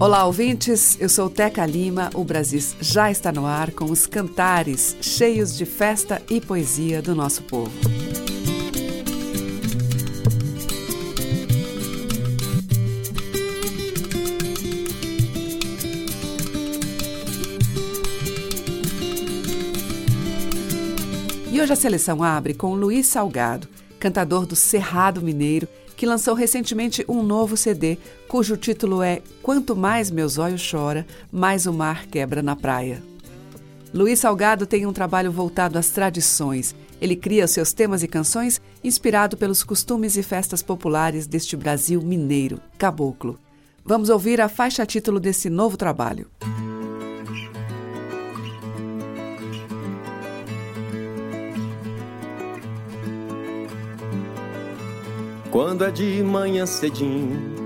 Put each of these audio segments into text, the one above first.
Olá, ouvintes. Eu sou Teca Lima. O Brasis já está no ar com os cantares cheios de festa e poesia do nosso povo. E hoje a seleção abre com Luiz Salgado, cantador do Cerrado Mineiro, que lançou recentemente um novo CD, cujo título é Quanto Mais Meus Olhos Chora, Mais o Mar Quebra na Praia. Luiz Salgado tem um trabalho voltado às tradições. Ele cria seus temas e canções inspirado pelos costumes e festas populares deste Brasil mineiro, caboclo. Vamos ouvir a faixa título desse novo trabalho. Quando é de manhã cedinho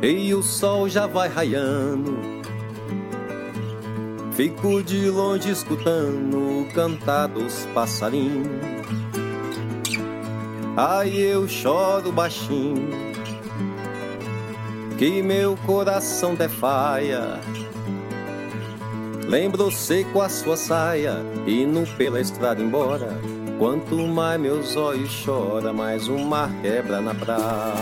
e o sol já vai raiando, fico de longe escutando o cantar dos passarinhos. Aí eu choro baixinho, que meu coração defaia. Lembro seco a sua saia, indo pela estrada embora. Quanto mais meus olhos choram, mais o mar quebra na praia.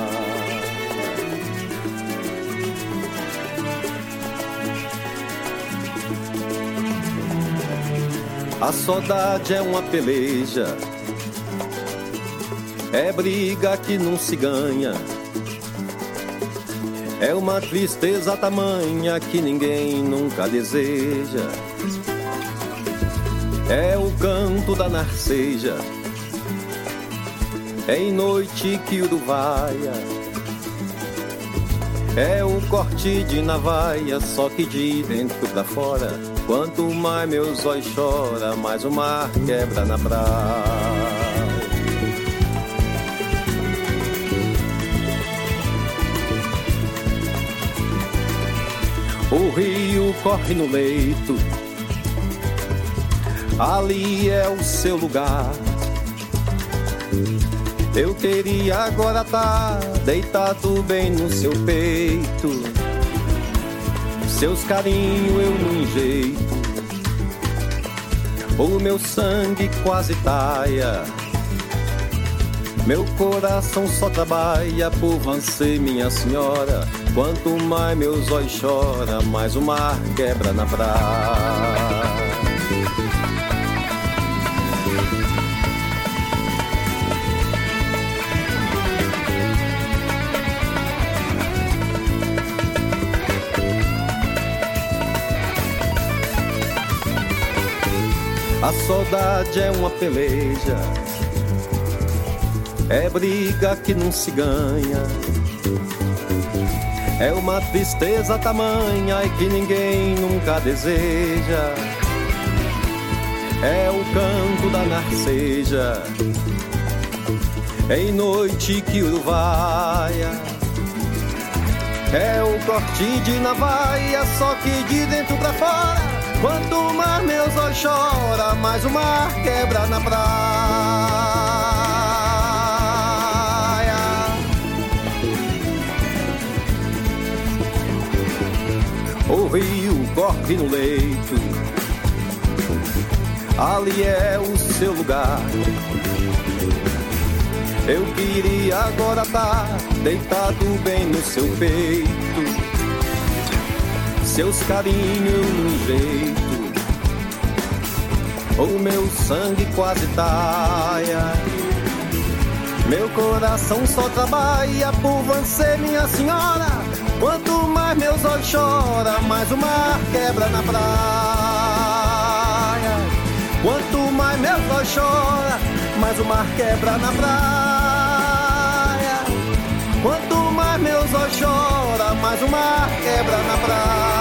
A saudade é uma peleja, é briga que não se ganha. É uma tristeza tamanha que ninguém nunca deseja é o canto da narceja, é em noite que uruvaia, é o corte de navaia, só que de dentro pra fora. Quanto mais meus olhos choram, mais o mar quebra na praia. O rio corre no leito ali é o seu lugar. Eu queria agora estar tá deitado bem no seu peito. Seus carinhos eu não enjeito. O meu sangue quase taia. Meu coração só trabalha por você, minha senhora. Quanto mais meus olhos choram, mais o mar quebra na praia. A saudade é uma peleja, é briga que não se ganha. É uma tristeza tamanha e que ninguém nunca deseja. É o canto da narceja, em noite que uruvaia. É o corte de navaia, só que de dentro pra fora. Quanto mais meus olhos choram, mais o mar quebra na praia. O rio corre no leito, ali é o seu lugar. Eu queria agora estar tá deitado bem no seu peito seus carinhos no jeito. O meu sangue quase taia. Meu coração só trabalha por você, minha senhora. Quanto mais meus olhos choram, mais o mar quebra na praia. Quanto mais meus olhos choram, mais o mar quebra na praia. Quanto mais meus olhos choram, mais o mar quebra na praia.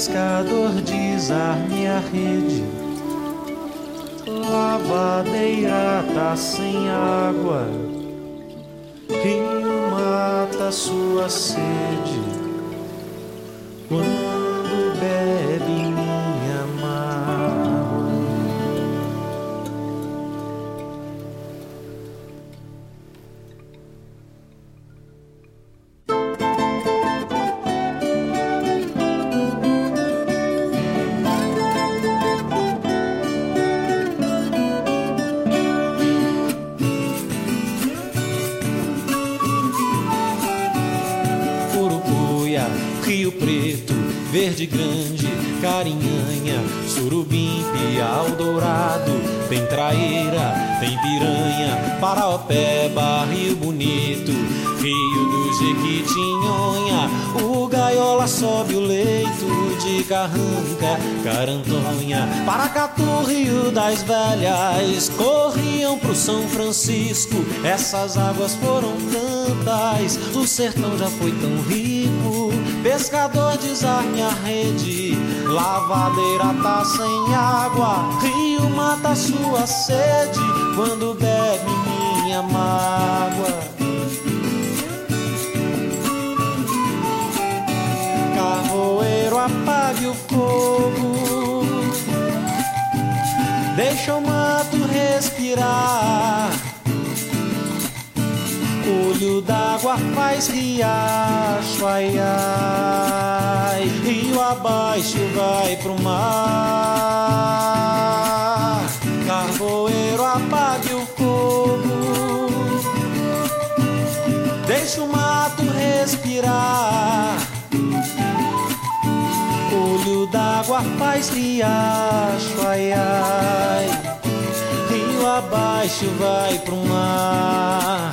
Pescador desarme a rede. Lavadeira tá sem água, rio mata sua sede. Carantonha, Paracatu, Rio das Velhas, corriam pro São Francisco, essas águas foram tantas, o sertão já foi tão rico, pescador desarme a rede, lavadeira tá sem água, rio mata sua sede, quando bebe minha mágoa. Carvoeiro apague o fogo Deixa o mato respirar. Olho d'água faz riacho, ai ai. Rio abaixo vai pro mar. Carvoeiro apague o fogo. Deixa o mato respirar D'água faz riacho, ai ai. Rio abaixo vai pro mar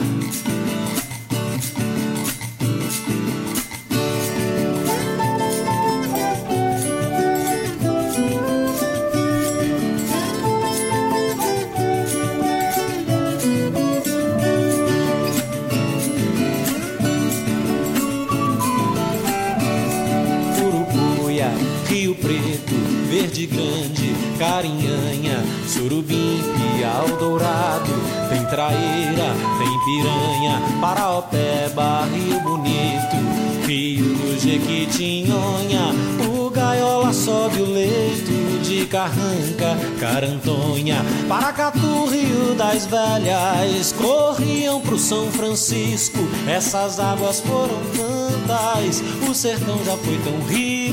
Grande, Carinhanha, Surubim, Piau Dourado, tem Traíra, tem Piranha, Paraopeba, Rio Bonito, Rio do Jequitinhonha, o Gaiola sobe o leito de Carranca, Carantonha, Paracatu, Rio das Velhas, corriam pro São Francisco, essas águas foram tantas, o sertão já foi tão rico,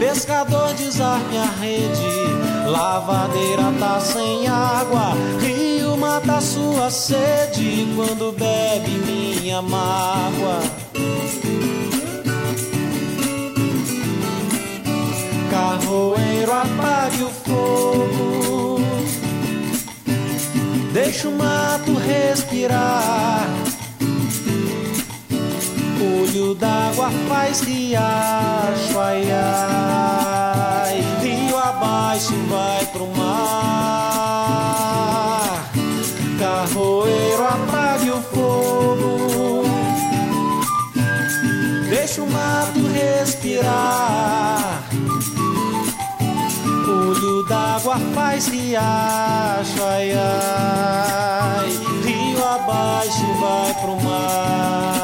pescador desarme a rede, lavadeira tá sem água, rio mata sua sede, quando bebe minha mágoa. Carvoeiro apague o fogo. Deixa o mato respirar Olho d'água faz riacho, ai ai. Rio abaixo vai pro mar. Carvoeiro apague o fogo. Deixa o mato respirar. Olho d'água faz riacho, ai ai. Rio abaixo vai pro mar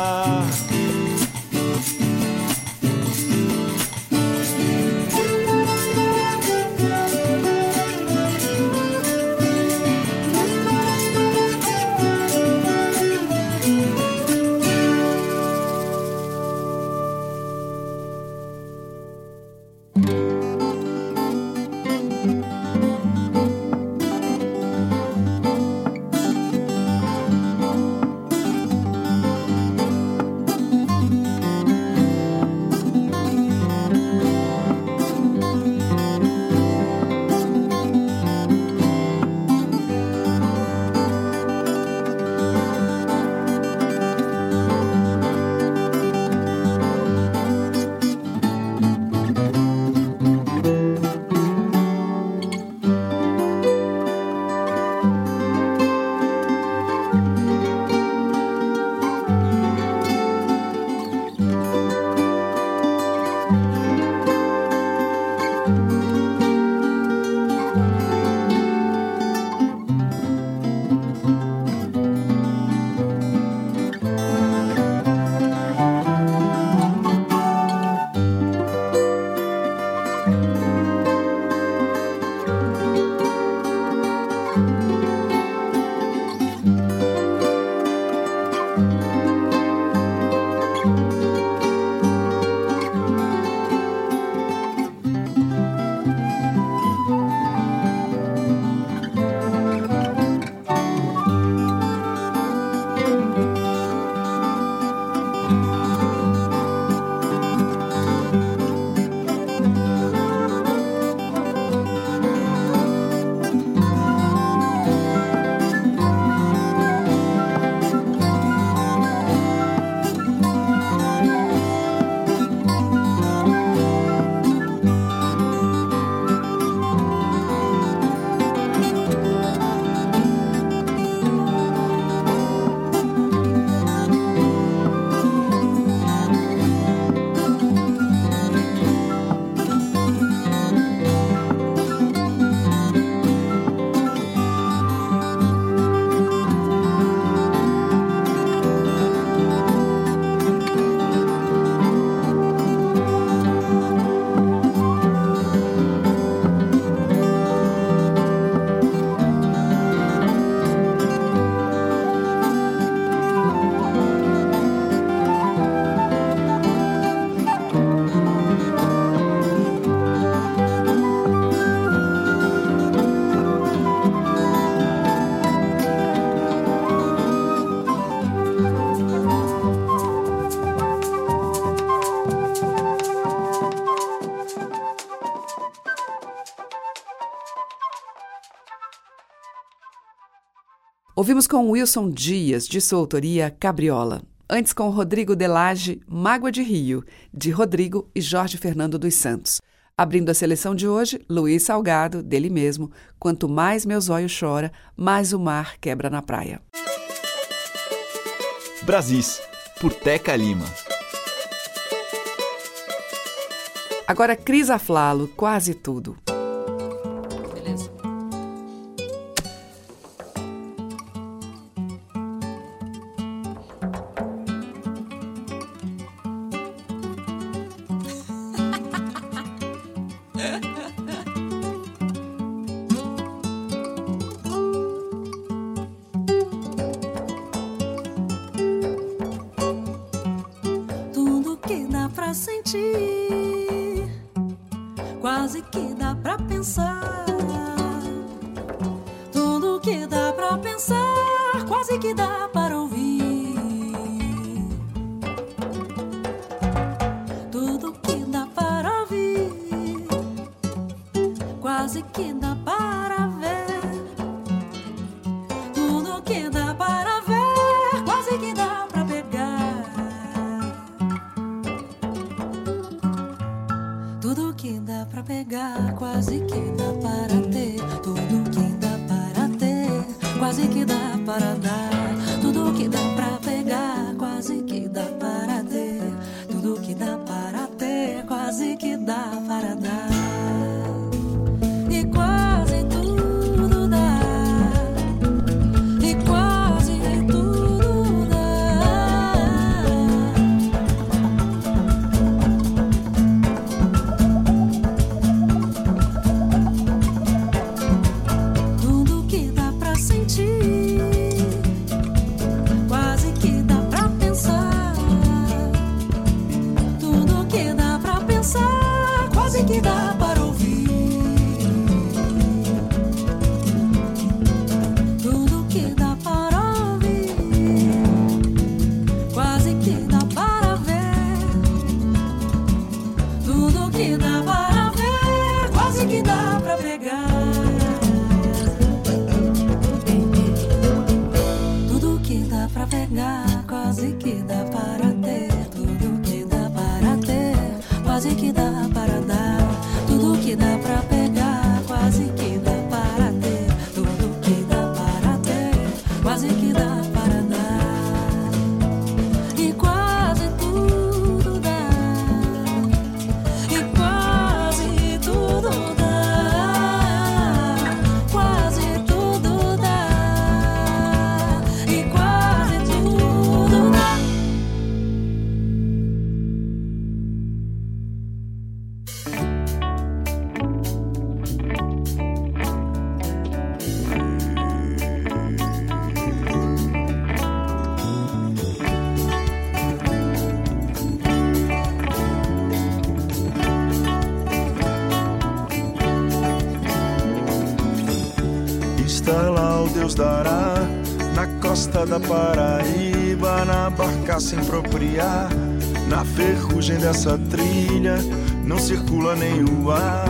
Ouvimos com Wilson Dias, de sua autoria Cabriola. Antes com Rodrigo Delage, Mágoa de Rio, de Rodrigo e Jorge Fernando dos Santos. Abrindo a seleção de hoje, Luiz Salgado, dele mesmo, Quanto mais meus olhos chora, mais o mar quebra na praia. Brasis, por Teca Lima. Agora Cris Aflalo, quase tudo. que dá pra pegar, quase que dá para ter. Tudo que dá para ter, quase que dá para ter. Da Paraíba, na barca sem propriar, na ferrugem dessa trilha, não circula nem o ar.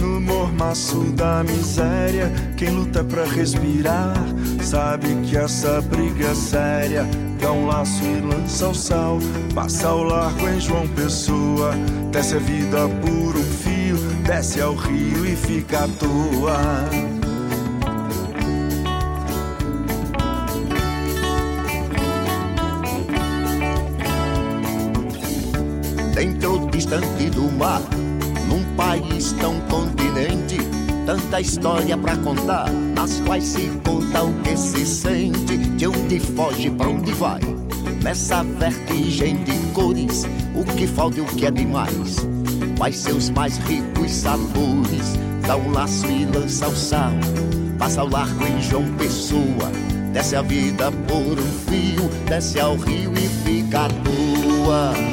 No mormaço da miséria, quem luta pra respirar, sabe que essa briga é séria. Dá um laço e lança o sal, passa ao largo em João Pessoa, desce a vida por um fio, desce ao rio e fica à toa. Do mar, num país tão continente, tanta história pra contar, nas quais se conta o que se sente, de onde foge pra onde vai. Nessa vertigem de cores, o que falta e o que é demais. Quais seus mais ricos sabores, dá um laço e lança o sal, passa ao largo em João Pessoa, desce a vida por um fio, desce ao rio e fica à toa.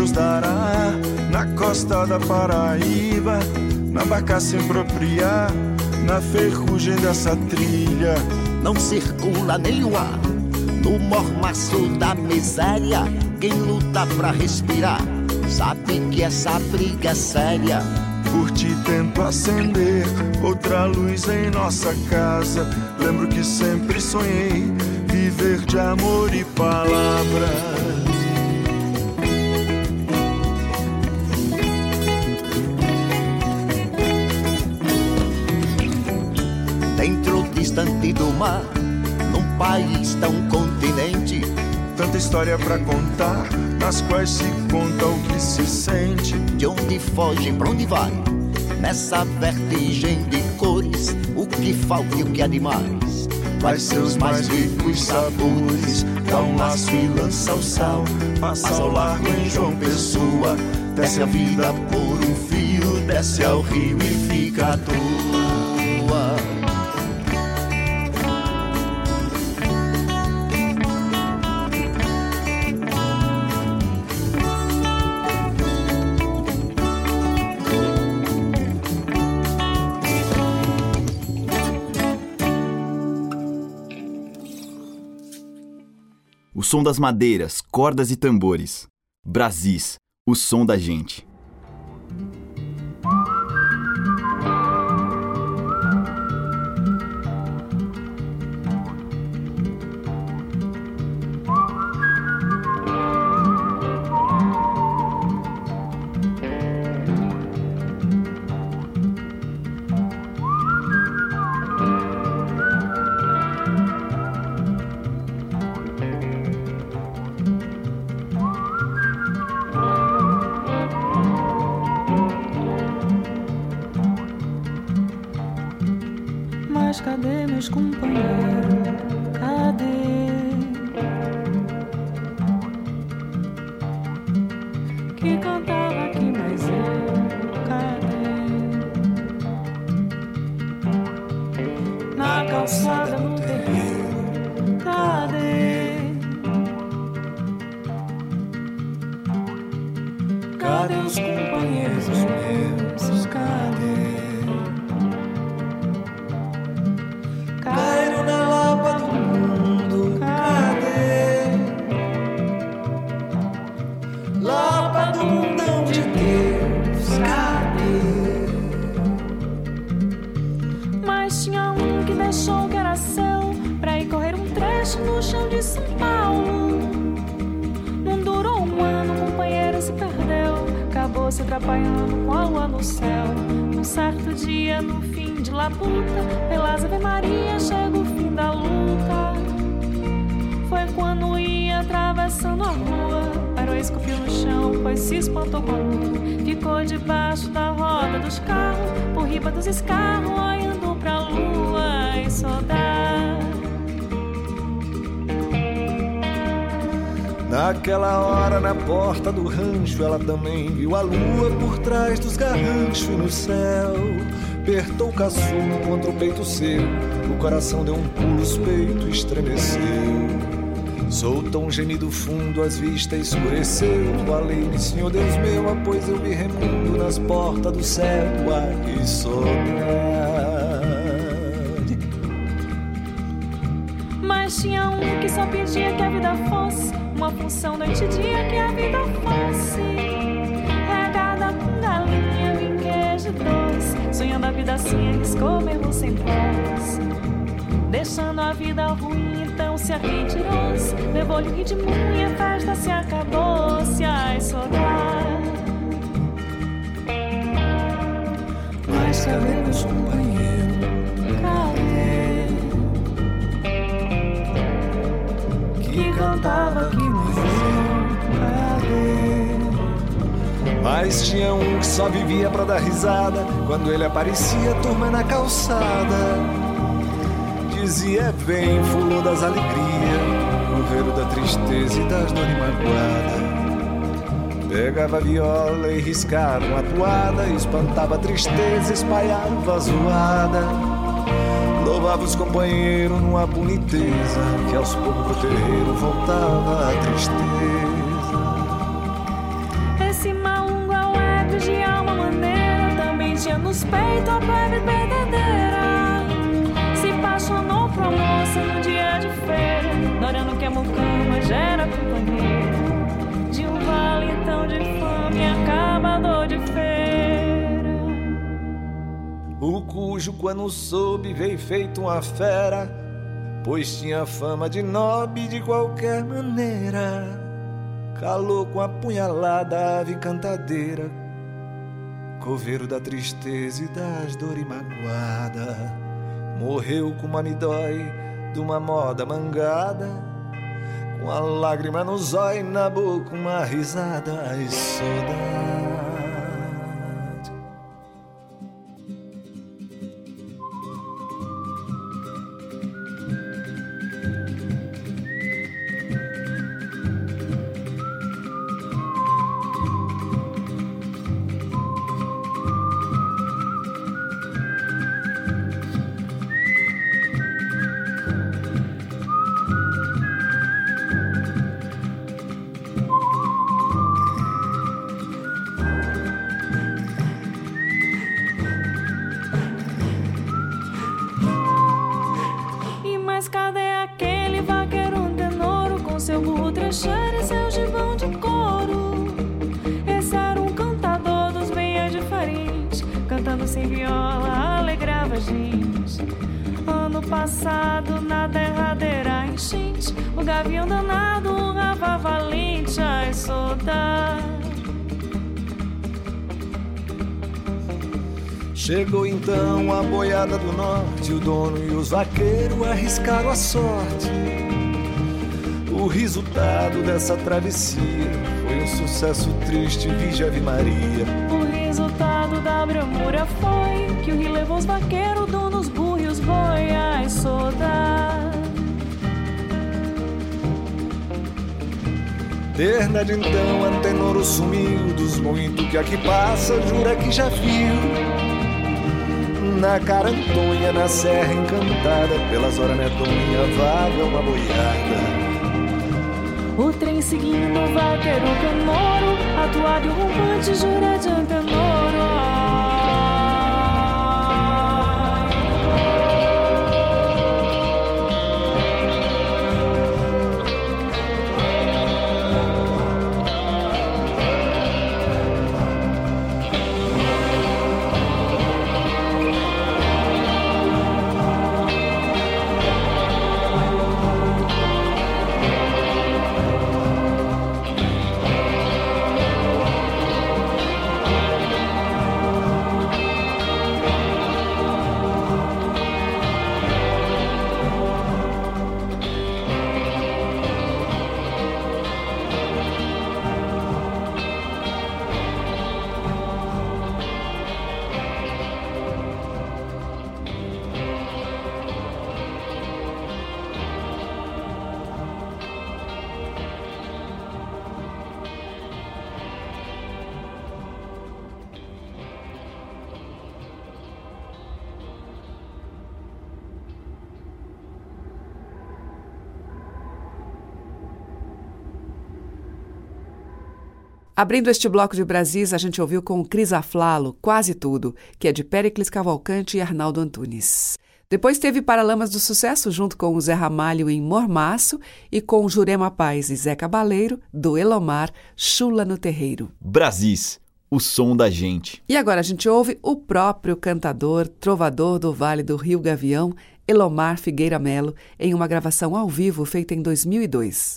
Deus dará na costa da Paraíba, na barca sem propriar, na ferrugem dessa trilha. Não circula nem o ar no mormaço da miséria. Quem luta pra respirar sabe que essa briga é séria. Por ti tento acender outra luz em nossa casa. Lembro que sempre sonhei viver de amor e palavras. Mar, num país tão continente, Tanta história pra contar, nas quais se conta o que se sente. de onde foge, pra onde vai? Nessa vertigem de cores, o que falta e o que há de mais? Quais seus mais ricos sabores? Dá um laço e lança o sal, passa ao largo em João Pessoa. Desce a vida por um fio, desce ao rio e fica à toa. Som das madeiras, cordas e tambores. Brasis, o som da gente. Cadê meus companheiros? Viu a lua por trás dos garranchos no céu. Apertou o caçulo contra o peito seu, o coração deu um pulo, os peitos estremeceu. Soltou um gemido fundo, as vistas escureceu. Falei, Senhor Deus meu, após eu me remundo nas portas do céu, ai que saudade. Mas tinha um que só pedia que a vida fosse uma função noite e dia que a vida fosse doce, sonhando a vida assim, arriscou mesmo sem pós. Deixando a vida ruim, então se retirou-se. Levou-lhe o ritmo e a festa se acabou. Se ai, saudade. Mas cadê meus companheiros? Cadê? Que cantava aqui Mas tinha um que só vivia pra dar risada. Quando ele aparecia, turma na calçada. Dizia vem, fulô das alegrias, governo da tristeza e das dores magoadas. Pegava a viola e riscava uma toada, espantava a tristeza, espalhava a zoada. Louvava os companheiros numa boniteza, que aos poucos pro terreiro voltava a tristeza. suspeito ou breve verdadeira. Se apaixonou pra moça no dia de feira. Dorando que a mucama gera companheira. De um vale tão de fome, acabador de feira. O cujo, quando soube, veio feito uma fera. Pois tinha fama de nobre de qualquer maneira. Calou com a punhalada a ave cantadeira coveiro da tristeza e das dores magoada. Morreu com uma midói de uma moda mangada, com a lágrima no zóio na boca, uma risada e saudade. Arriscaram a sorte. O resultado dessa travessia foi um sucesso triste, vige Ave Maria. O resultado da bramura foi que o rio levou os vaqueiros, donos, burros e os soda. Desde então, Antenoro sumiu dos muito que aqui passa, jura que já viu na carantonha, na serra encantada, pelas horas medonha, vaga uma boiada. O trem seguindo o vaqueiro canoro, atuado e rompante, jura de antenoro. Abrindo este bloco de Brasis, a gente ouviu com Cris Aflalo, Quase Tudo, que é de Pericles Cavalcante e Arnaldo Antunes. Depois teve Paralamas do Sucesso junto com o Zé Ramalho em Mormaço e com Jurema Paz e Zé Cabaleiro, do Elomar, Chula no Terreiro. Brasis, o som da gente. E agora a gente ouve o próprio cantador, trovador do Vale do Rio Gavião, Elomar Figueira Melo, em uma gravação ao vivo feita em 2002.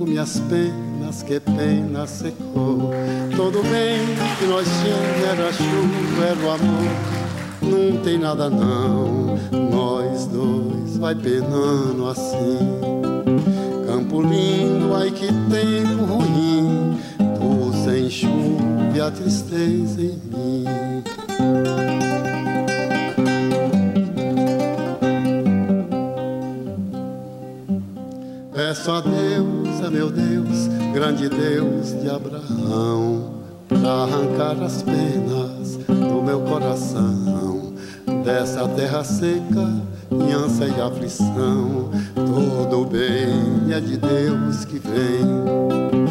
Branco, minhas penas, que pena secou. Todo bem que nós tínhamos era chuva, era o amor. Não tem nada não, nós dois vai penando assim. Campo lindo, ai que tempo ruim, tu sem chuva e a tristeza em mim. Peço a Deus, meu Deus, grande Deus de Abraão, para arrancar as penas do meu coração, dessa terra seca, e ânsia e aflição. Todo bem é de Deus que vem.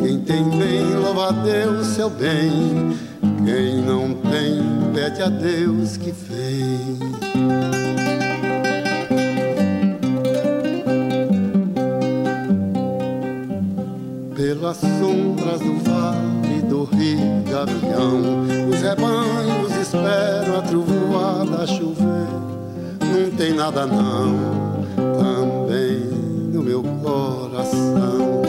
Quem tem bem, louva a Deus, seu bem. Quem não tem, pede a Deus que pelas sombras do vale do rio Gavião. Os rebanhos esperam a trovoada chover. Não tem nada não, também no meu coração.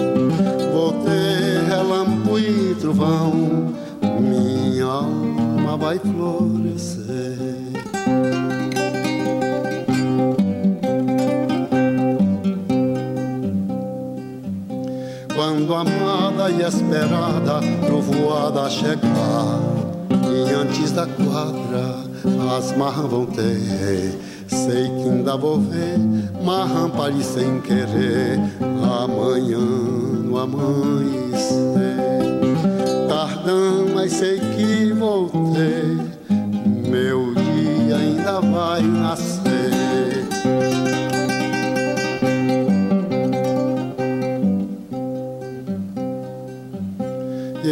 Vou ter relâmpago e trovão, minha alma vai florescer. Quando amada e esperada trovoada chegar. E antes da quadra as marras vão ter. Sei que ainda vou ver marram parir sem querer. Amanhã no amanhecer Tardão, mas sei que vou ter. Meu dia ainda vai nascer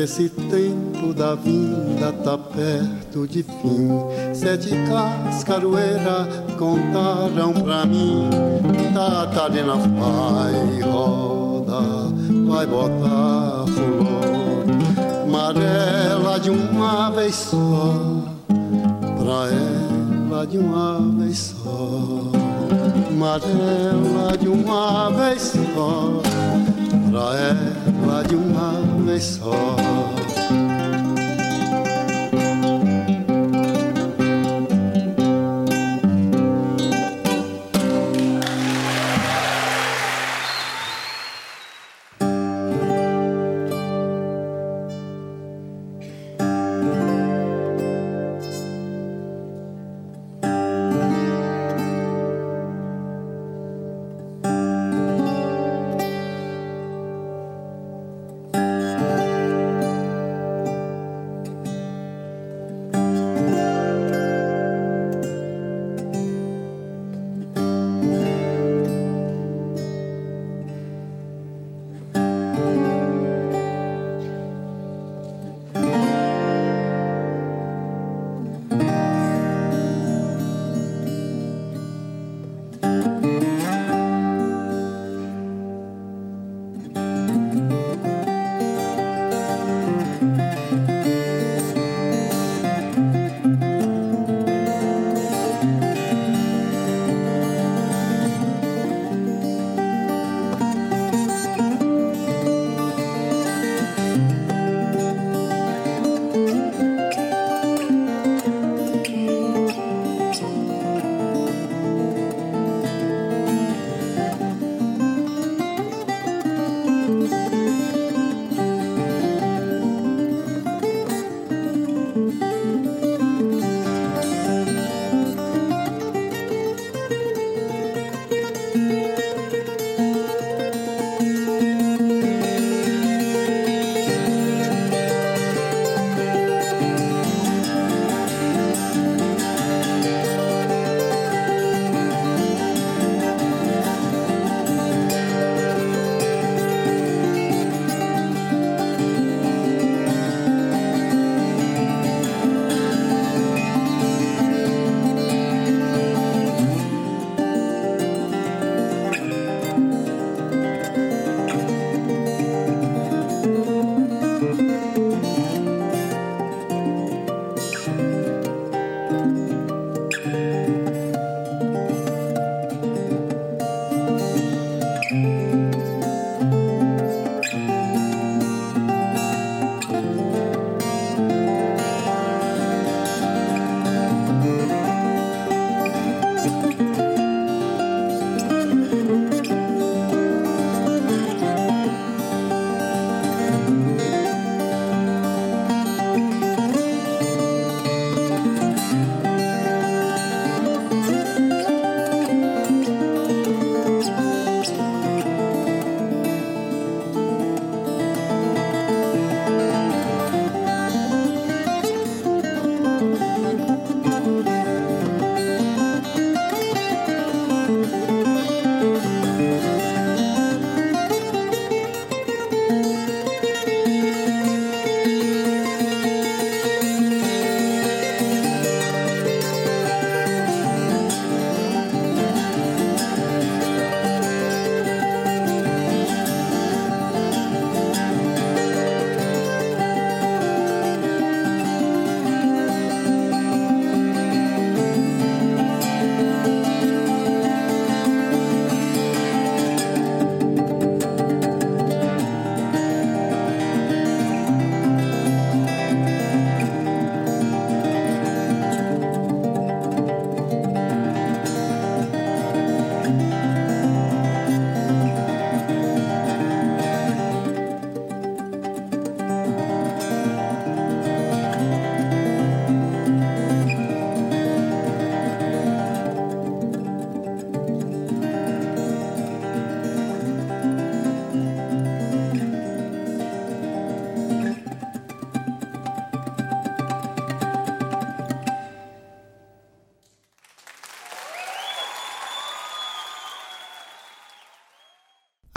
Esse tempo da vinda tá perto de fim. Sete cascaroeira contaram pra mim. Catarina vai roda, vai botar flor. Amarela de uma vez só, pra ela de uma vez só. Amarela de uma vez só, pra ela de uma vez só. they saw.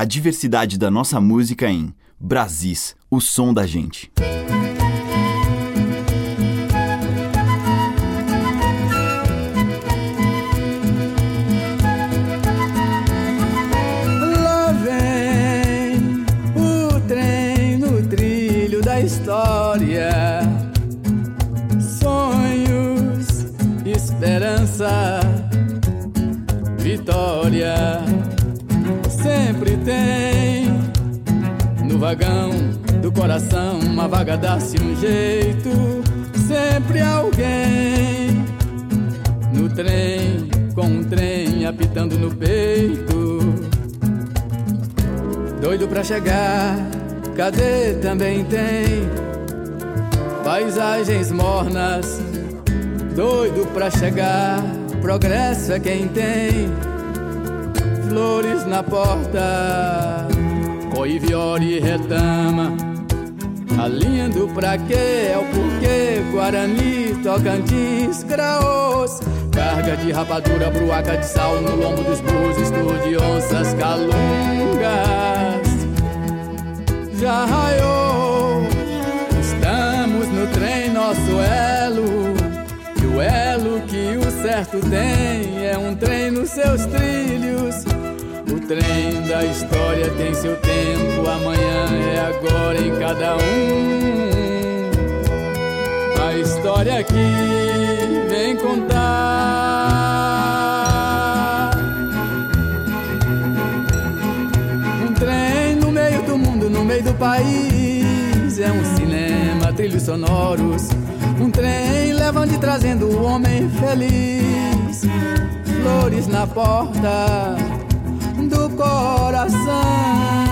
A diversidade da nossa música em Brasis, o som da gente. Paisagens mornas. Doido pra chegar, progresso é quem tem flores na porta. Coiviore retama, alinhando pra quê? É o porquê, Guarani, Tocantins, Graôs. Carga de rapadura, bruaca de sal no lombo dos burros, estudo de onças, calungas. Já raiou, tem é um trem nos seus trilhos. O trem da história tem seu tempo, amanhã é agora em cada um. A história aqui vem contar. Um trem no meio do mundo, no meio do país. É um cinema, trilhos sonoros. Um trem levando e trazendo o homem feliz. Flores na porta do coração.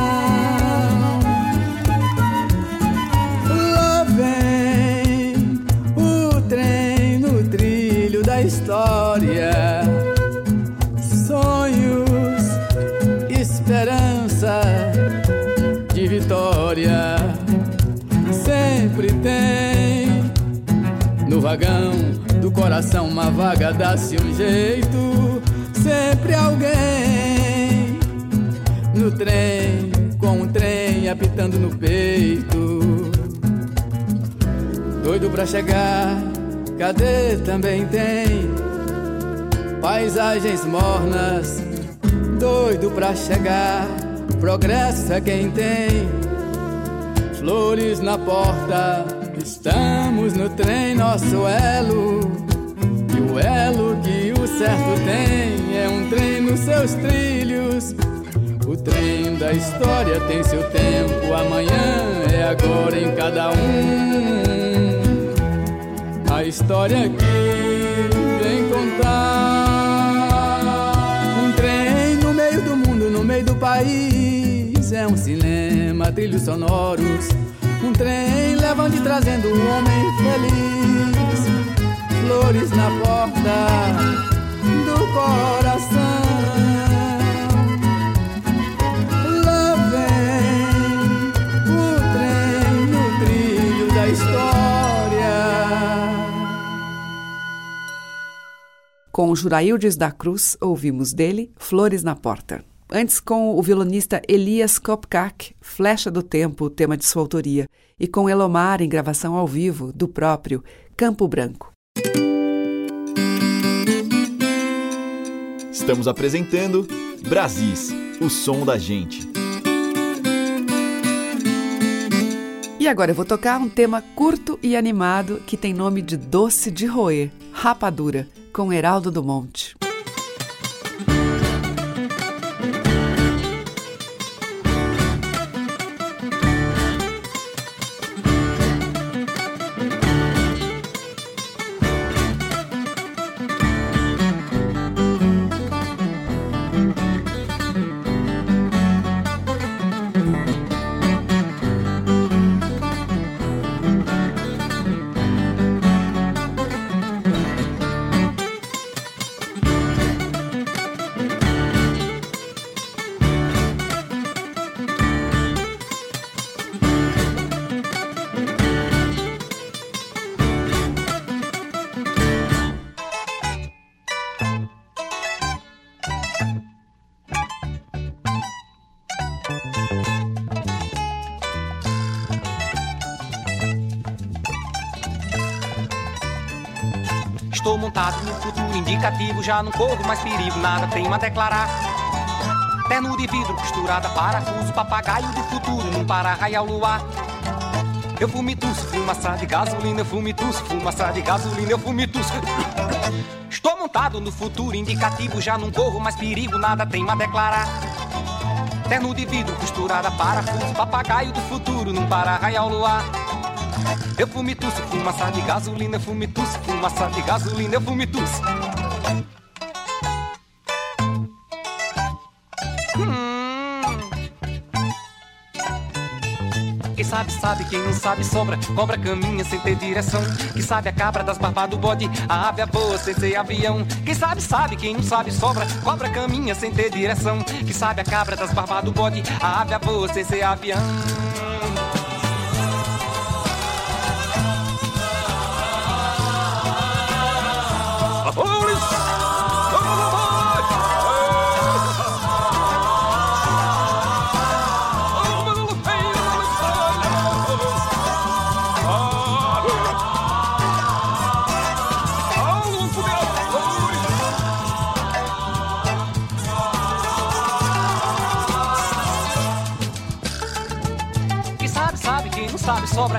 Vagão do coração uma vaga, dá-se um jeito. Sempre alguém no trem, com um trem apitando no peito. Doido pra chegar, cadê também tem paisagens mornas. Doido pra chegar, progresso é quem tem flores na porta. Estamos no trem, nosso elo. E o elo que o certo tem é um trem nos seus trilhos. O trem da história tem seu tempo, amanhã é agora em cada um. A história aqui vem contar. Um trem no meio do mundo, no meio do país. É um cinema, trilhos sonoros. Um trem levando e trazendo um homem feliz. Flores na porta do coração. Lá vem o trem no trilho da história. Com Juraildes da Cruz, ouvimos dele Flores na Porta. Antes, com o violonista Elias Kopkak, Flecha do Tempo, tema de sua autoria, e com Elomar em gravação ao vivo, do próprio Campo Branco. Estamos apresentando Brasis, o som da gente. E agora eu vou tocar um tema curto e animado que tem nome de Doce de Roer, Rapadura, com Heraldo do Monte. Estou montado no futuro indicativo, já não corro mais perigo, nada tenho a declarar. Terno de vidro costurada, parafuso, papagaio do futuro, num para-raio ao luar. Eu fumituço, fumaça de gasolina, eu fumituço, fumaça de gasolina, eu fumituço. Estou montado no futuro indicativo, já não corro mais perigo, nada tenho a declarar. Terno de vidro costurada, parafuso, papagaio do futuro, num para-raio ao luar. Eu fumituço, fumaça de gasolina, eu fumituço, fumaça de gasolina, eu fumituço. Quem sabe, sabe, quem não sabe, sobra. Cobra caminha sem ter direção. Quem sabe a cabra das barbas do bode, a ave a boa sem ser avião. Quem sabe, sabe, quem não sabe, sobra. Cobra caminha sem ter direção. Quem sabe a cabra das barbas do bode, a ave a boa sem ser avião.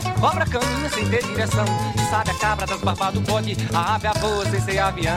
Sobra. Cobra caminha sem ter direção. Sabe a cabra das barbas do bode, a ave a voa sem ser avião.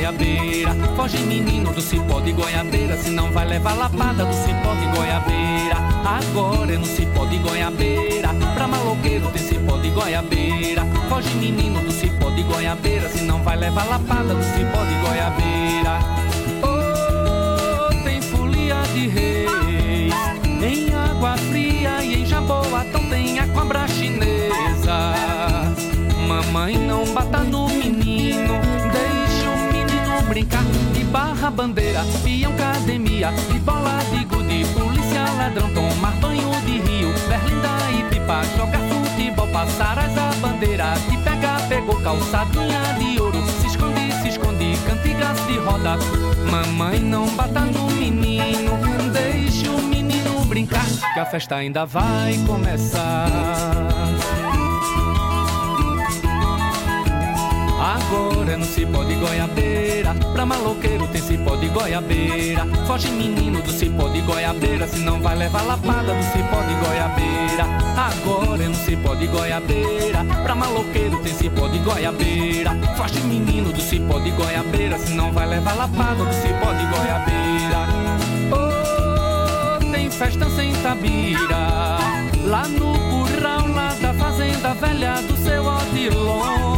Goiabeira. Foge menino do cipó de goiabeira Se não vai levar lapada do cipó de goiabeira. Agora é no cipó de goiabeira Pra maloqueiro tem cipó de goiabeira. Foge menino do cipó de goiabeira Se não vai levar lapada do cipó de goiabeira. Oh, tem folia de reis Em água fria e em jaboatão tem a cobra chinesa. Mamãe não bata no brincar de barra bandeira, peão academia, de bola de gude, polícia ladrão, tomar banho de rio, berlinda e pipa, jogar futebol, passar as a bandeira, te pega, pegou calçadinha de ouro, se esconde, se esconde, cantigas de roda. Mamãe não bata no menino, deixa o menino brincar, que a festa ainda vai começar. Agora não se pode goiabeira. Pra maloqueiro tem cipó de goiabeira. Foge menino do cipó de goiabeira. Se não vai levar lapada do cipó de goiabeira. Agora não se pode goiabeira. Pra maloqueiro tem cipó de goiabeira. Foge menino do cipó de goiabeira. Se não vai levar lapada do cipó de goiabeira. Oh, tem festa sem tabira. Lá no curral, lá da fazenda velha do seu Odilon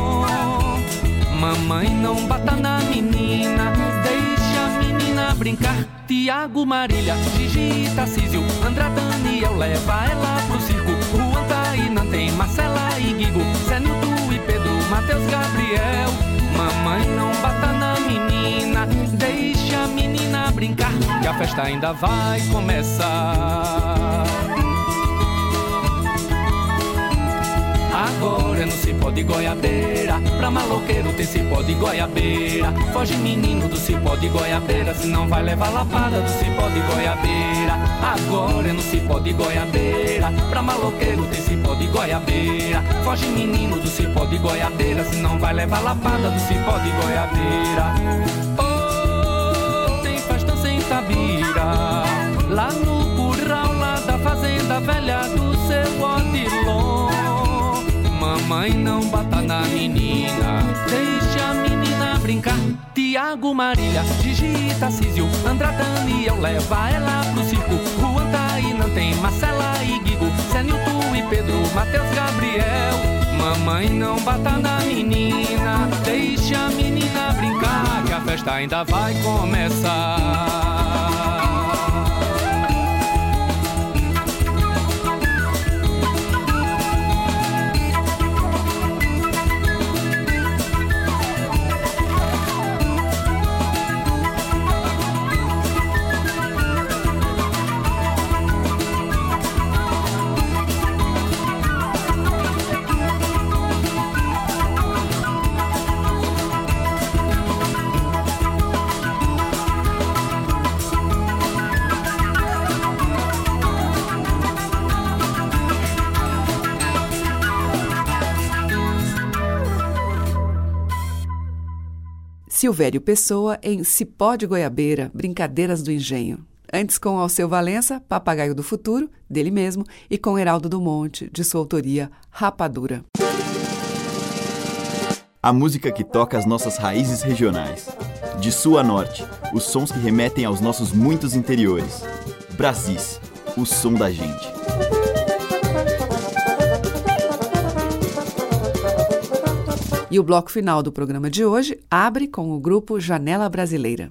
Mamãe não bata na menina, deixa a menina brincar. Tiago, Marília, Gigi, Tarcísio, André, Daniel, leva ela pro circo. Juan, Taína, tem Marcela e Guigo, Zé Nildo e Pedro, Matheus, Gabriel. Mamãe não bata na menina, deixa a menina brincar, que a festa ainda vai começar. Agora não se pode goiabeira. Pra maloqueiro tem cipó de goiabeira. Foge menino do cipó de goiabeira. Se não vai levar lapada do cipó de goiabeira. Agora não se pode goiabeira. Pra maloqueiro tem cipó de goiabeira. Foge menino do cipó de goiabeira. Se não vai levar lapada do cipó de goiabeira. Oh, tem festa sem tabira Lá no curral, lá da fazenda velha Mamãe não bata na menina, deixa a menina brincar. Tiago, Marília, Gigi, Tarcísio, André, Daniel, leva ela pro circo. Juan, Taína, tem Marcela e Guigo, Zé Nilton e Pedro, Matheus, Gabriel. Mamãe não bata na menina, deixa a menina brincar, que a festa ainda vai começar. Silvério Pessoa em Cipó de Goiabeira, Brincadeiras do Engenho. Antes com Alceu Valença, Papagaio do Futuro, dele mesmo, e com Heraldo do Monte, de sua autoria, Rapadura. A música que toca as nossas raízes regionais. De sul a norte, os sons que remetem aos nossos muitos interiores. Brasis, o som da gente. E o bloco final do programa de hoje abre com o grupo Janela Brasileira.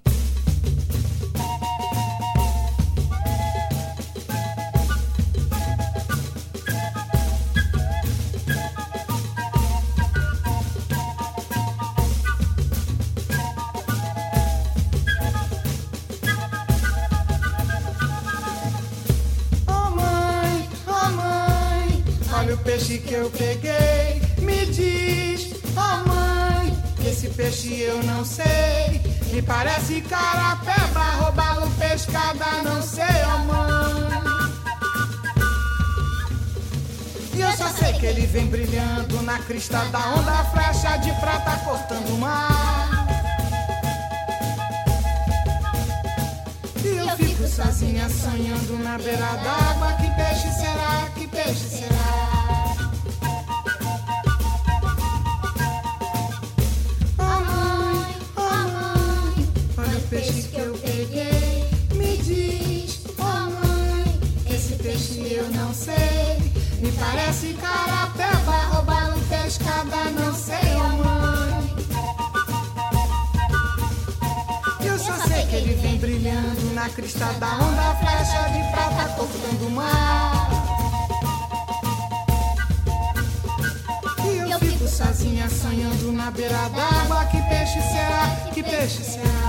Parece carapeba, roubá-lo pescada, não sei, oh mãe. E eu só sei que ele vem brilhando na crista da onda, flecha de prata cortando o mar. E eu fico sozinha sonhando na beira d'água. Que peixe será? Que peixe será? Me diz, oh mãe, esse peixe eu não sei. Me parece carapeba, roubá-lo pescada, não sei, oh mãe. Eu só sei que ele vem brilhando na crista da onda, flecha de prata cortando o mar. E eu fico sozinha sonhando na beira d'água. Que peixe será? Que peixe será?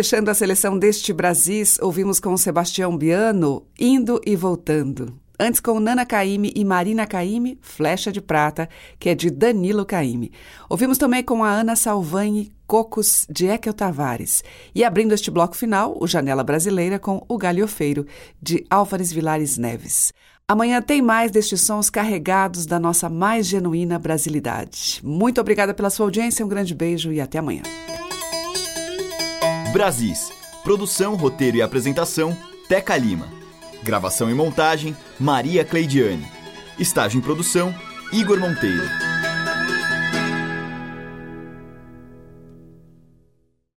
Fechando a seleção deste Brasis, ouvimos com Sebastião Biano, Indo e Voltando. Antes com Nana Caime e Marina Caime, Flecha de Prata, que é de Danilo Caime. Ouvimos também com a Ana Salvani, Cocos, de Ekel Tavares. E abrindo este bloco final, o Janela Brasileira com O Galhofeiro, de Álvares Vilares Neves. Amanhã tem mais destes sons carregados da nossa mais genuína brasilidade. Muito obrigada pela sua audiência, um grande beijo e até amanhã. Brasis. Produção, roteiro e apresentação, Teca Lima. Gravação e montagem, Maria Cleidiane. Estágio em produção, Igor Monteiro.